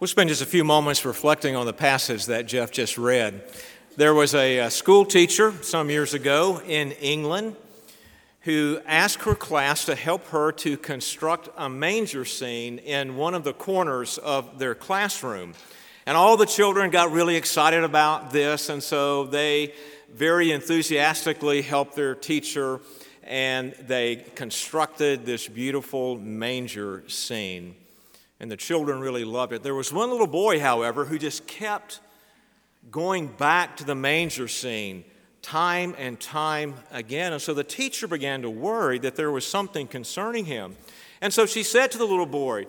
We'll spend just a few moments reflecting on the passage that Jeff just read. There was a, a, school teacher some years ago in England who asked her class to help her to construct a manger scene in one of the corners of their classroom. And all the children got really excited about this, and so they very enthusiastically helped their teacher and they constructed this beautiful manger scene. And the children really loved it. There was one little boy, however, who just kept going back to the manger scene time and time again. And so the teacher began to worry that there was something concerning him. And so she said to the little boy,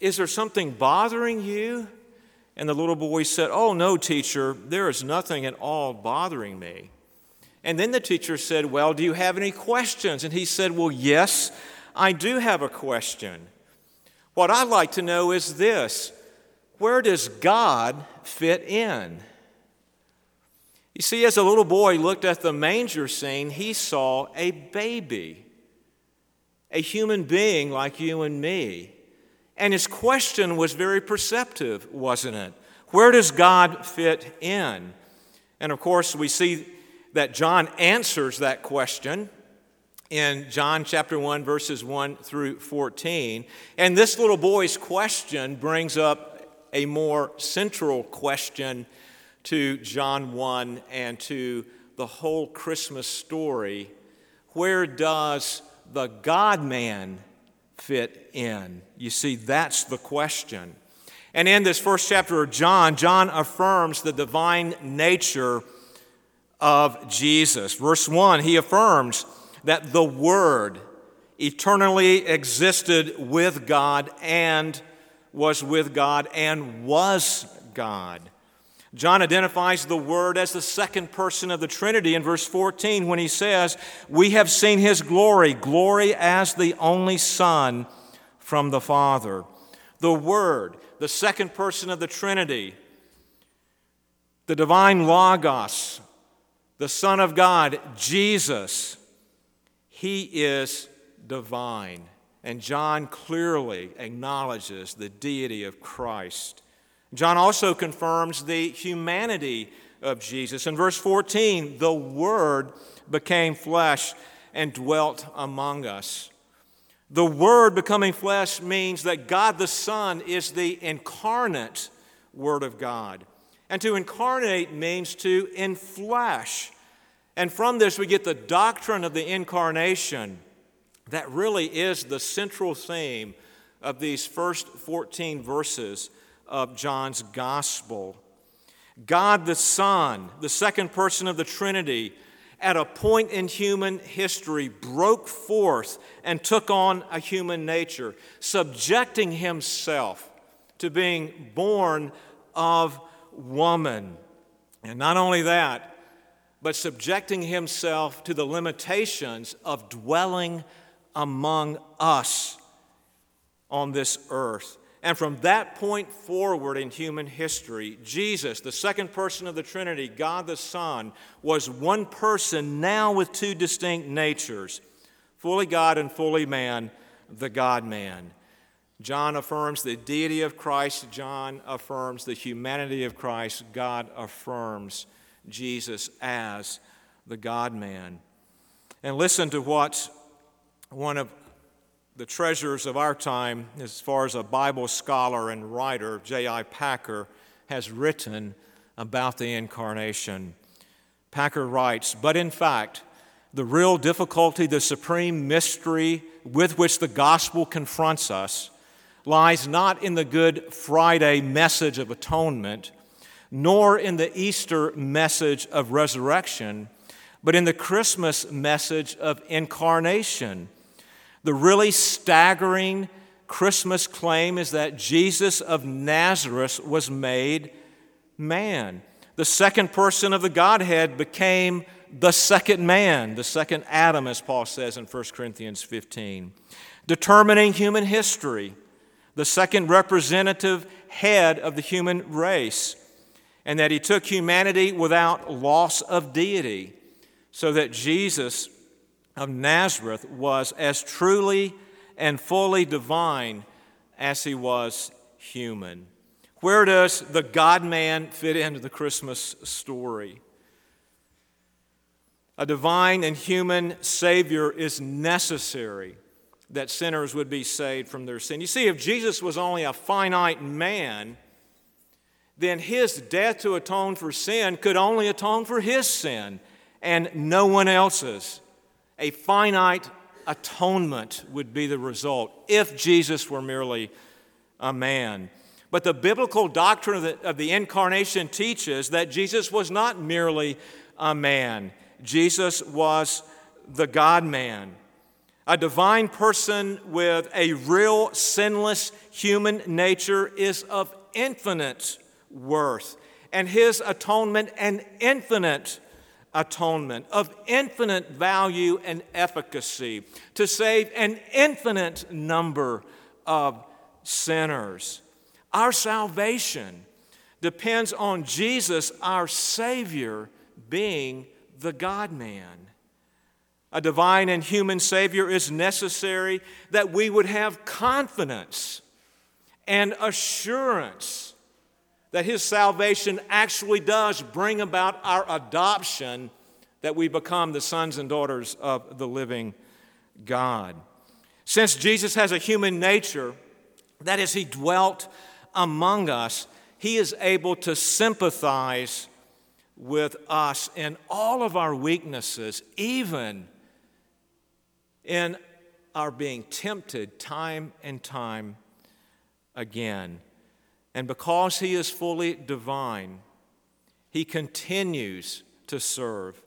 Is there something bothering you? And the little boy said, Oh, no, teacher, there is nothing at all bothering me. And then the teacher said, Well, do you have any questions? And he said, Well, yes, I do have a question. What I'd like to know is this where does God fit in? You see, as a little boy looked at the manger scene, he saw a baby, a human being like you and me. And his question was very perceptive, wasn't it? Where does God fit in? And of course, we see that John answers that question in John chapter 1, verses 1 through 14. And this little boy's question brings up a more central question to John 1 and to the whole Christmas story. Where does the God man fit in? You see, that's the question. And in this first chapter of John, John affirms the divine nature of Jesus. Verse 1, he affirms that the Word eternally existed with God and was with God and was God. John identifies the Word as the second person of the Trinity in verse 14 when he says, We have seen His glory, glory as the only Son from the Father. The Word, the second person of the Trinity, the divine Logos, the Son of God, Jesus, he is divine. And John clearly acknowledges the deity of Christ. John also confirms the humanity of Jesus. In verse 14, the Word became flesh and dwelt among us. The Word becoming flesh means that God the Son is the incarnate Word of God. And to incarnate means to inflesh. And from this, we get the doctrine of the incarnation that really is the central theme of these first 14 verses of John's gospel. God the Son, the second person of the Trinity, at a point in human history, broke forth and took on a human nature, subjecting himself to being born of woman. And not only that, but subjecting himself to the limitations of dwelling among us on this earth. And from that point forward in human history, Jesus, the second person of the Trinity, God the Son, was one person now with two distinct natures fully God and fully man, the God man. John affirms the deity of Christ, John affirms the humanity of Christ, God affirms Jesus as the God man. And listen to what one of the treasures of our time, as far as a Bible scholar and writer, J.I. Packer, has written about the incarnation. Packer writes, But in fact, the real difficulty, the supreme mystery with which the gospel confronts us, lies not in the Good Friday message of atonement, nor in the Easter message of resurrection, but in the Christmas message of incarnation the really staggering Christmas claim is that Jesus of Nazareth was made man. The second person of the Godhead became the second man, the second Adam, as Paul says in 1 Corinthians 15. Determining human history, the second representative head of the human race, and that he took humanity without loss of deity, so that Jesus of Nazareth was as truly and fully divine as he was human. Where does the God man fit into the Christmas story? A divine and human Savior is necessary that sinners would be saved from their sin. You see, if Jesus was only a finite man, then his death to atone for sin could only atone for his sin and no one else's. A finite atonement would be the result if Jesus were merely a man. But the biblical doctrine of the, of the, incarnation teaches that Jesus was not merely a man, Jesus was the God man. A divine person with a real sinless human nature is of infinite worth, and his atonement an infinite atonement of infinite value and efficacy to save an infinite number of sinners. Our salvation depends on Jesus, our Savior, being the God man. A divine and human Savior is necessary that we would have confidence and assurance that His salvation actually does bring about our adoption, that we become the sons and daughters of the living God. Since Jesus has a human nature, that is, He dwelt among us, He is able to sympathize with us in all of our weaknesses, even in our being tempted time and time again. And because He is fully divine, He continues to serve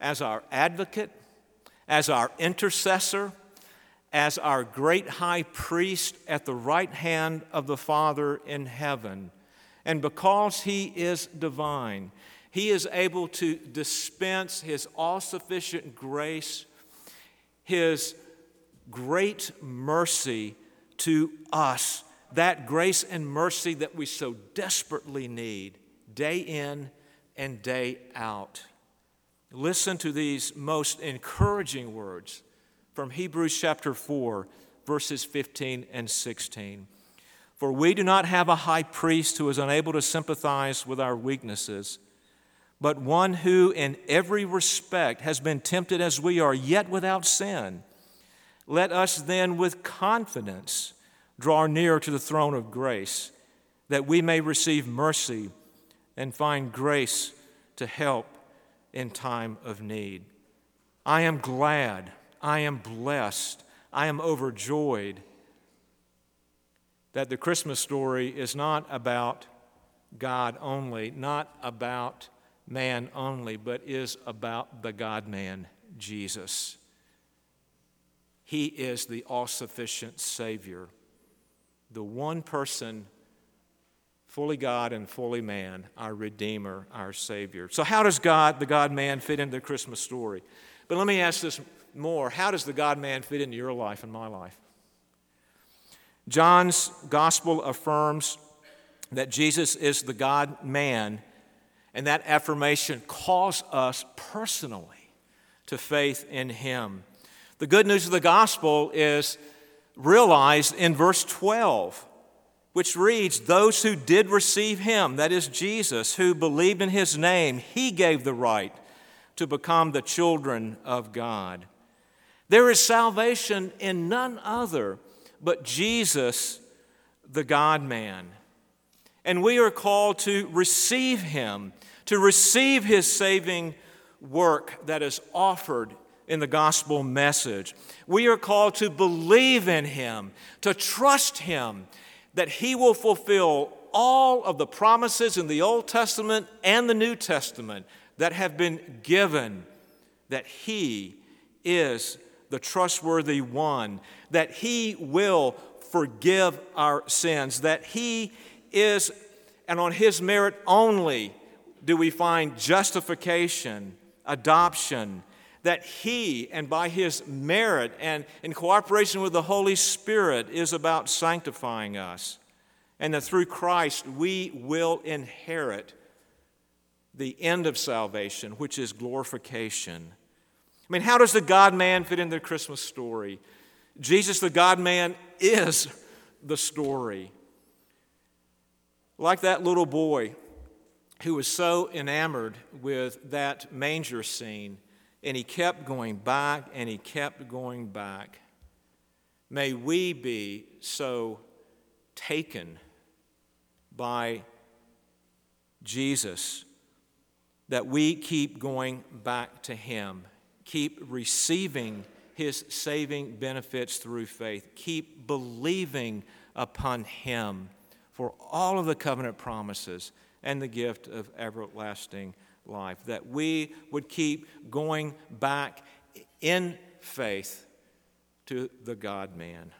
as our advocate, as our intercessor, as our great high priest at the right hand of the Father in heaven. And because He is divine, He is able to dispense His all sufficient grace his great mercy to us, that grace and mercy that we so desperately need day in and day out. Listen to these most encouraging words from Hebrews chapter 4, verses 15 and 16. For we do not have a high priest who is unable to sympathize with our weaknesses but one who in every respect has been tempted as we are, yet without sin. Let us then with confidence draw near to the throne of grace, that we may receive mercy and find grace to help in time of need. I am glad, I am blessed, I am overjoyed that the Christmas story is not about God only, not about man only, but is about the God man, Jesus. He is the all sufficient Savior, the one person, fully God and fully man, our Redeemer, our Savior. So, how does God, the God man, fit into the Christmas story? But let me ask this more how does the God man fit into your life and my life? John's gospel affirms that Jesus is the God man and that affirmation calls us personally to faith in Him. The good news of the gospel is realized in verse 12, which reads Those who did receive Him, that is Jesus, who believed in His name, He gave the right to become the children of God. There is salvation in none other but Jesus, the God man. And we are called to receive Him to receive his saving work that is offered in the gospel message. We are called to believe in him, to trust him that he will fulfill all of the promises in the Old Testament and the New Testament that have been given, that he is the trustworthy one, that he will forgive our sins, that he is, and on his merit only, do we find justification, adoption, that He, and by His merit and in cooperation with the Holy Spirit, is about sanctifying us. And that through Christ we will inherit the end of salvation, which is glorification. I mean, how does the God man fit into the Christmas story? Jesus, the God man, is the story. Like that little boy who was so enamored with that manger scene, and he kept going back and he kept going back. May we be so taken by Jesus that we keep going back to Him, keep receiving His saving benefits through faith, keep believing upon Him for all of the covenant promises and the gift of everlasting life, that we would keep going back in faith to the God man.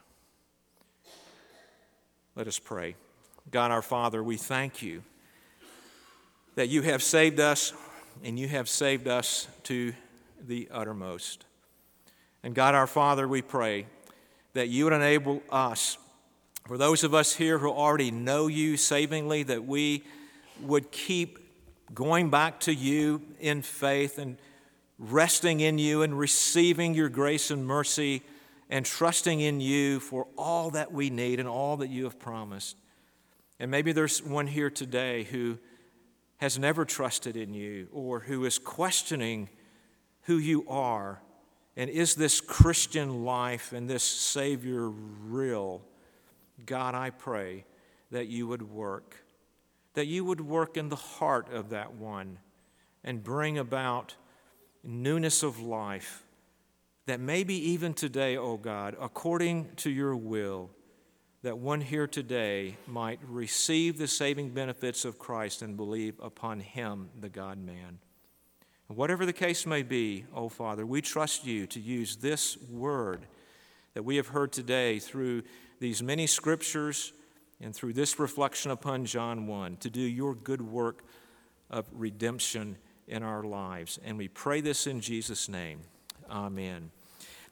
Let us pray. God our Father, we thank you that you have saved us and you have saved us to the uttermost. And God our Father, we pray that you would enable us, for those of us here who already know you savingly, that we would keep going back to you in faith and resting in you and receiving your grace and mercy and trusting in you for all that we need and all that you have promised. And maybe there's one here today who has never trusted in you or who is questioning who you are and is this Christian life and this Savior real? God, I pray that you would work, that you would work in the heart of that one and bring about newness of life. That maybe even today, O oh God, according to your will, that one here today might receive the saving benefits of Christ and believe upon him, the God man. Whatever the case may be, O oh Father, we trust you to use this word that we have heard today through these many scriptures and through this reflection upon John 1 to do your good work of redemption in our lives. And we pray this in Jesus' name. Amen.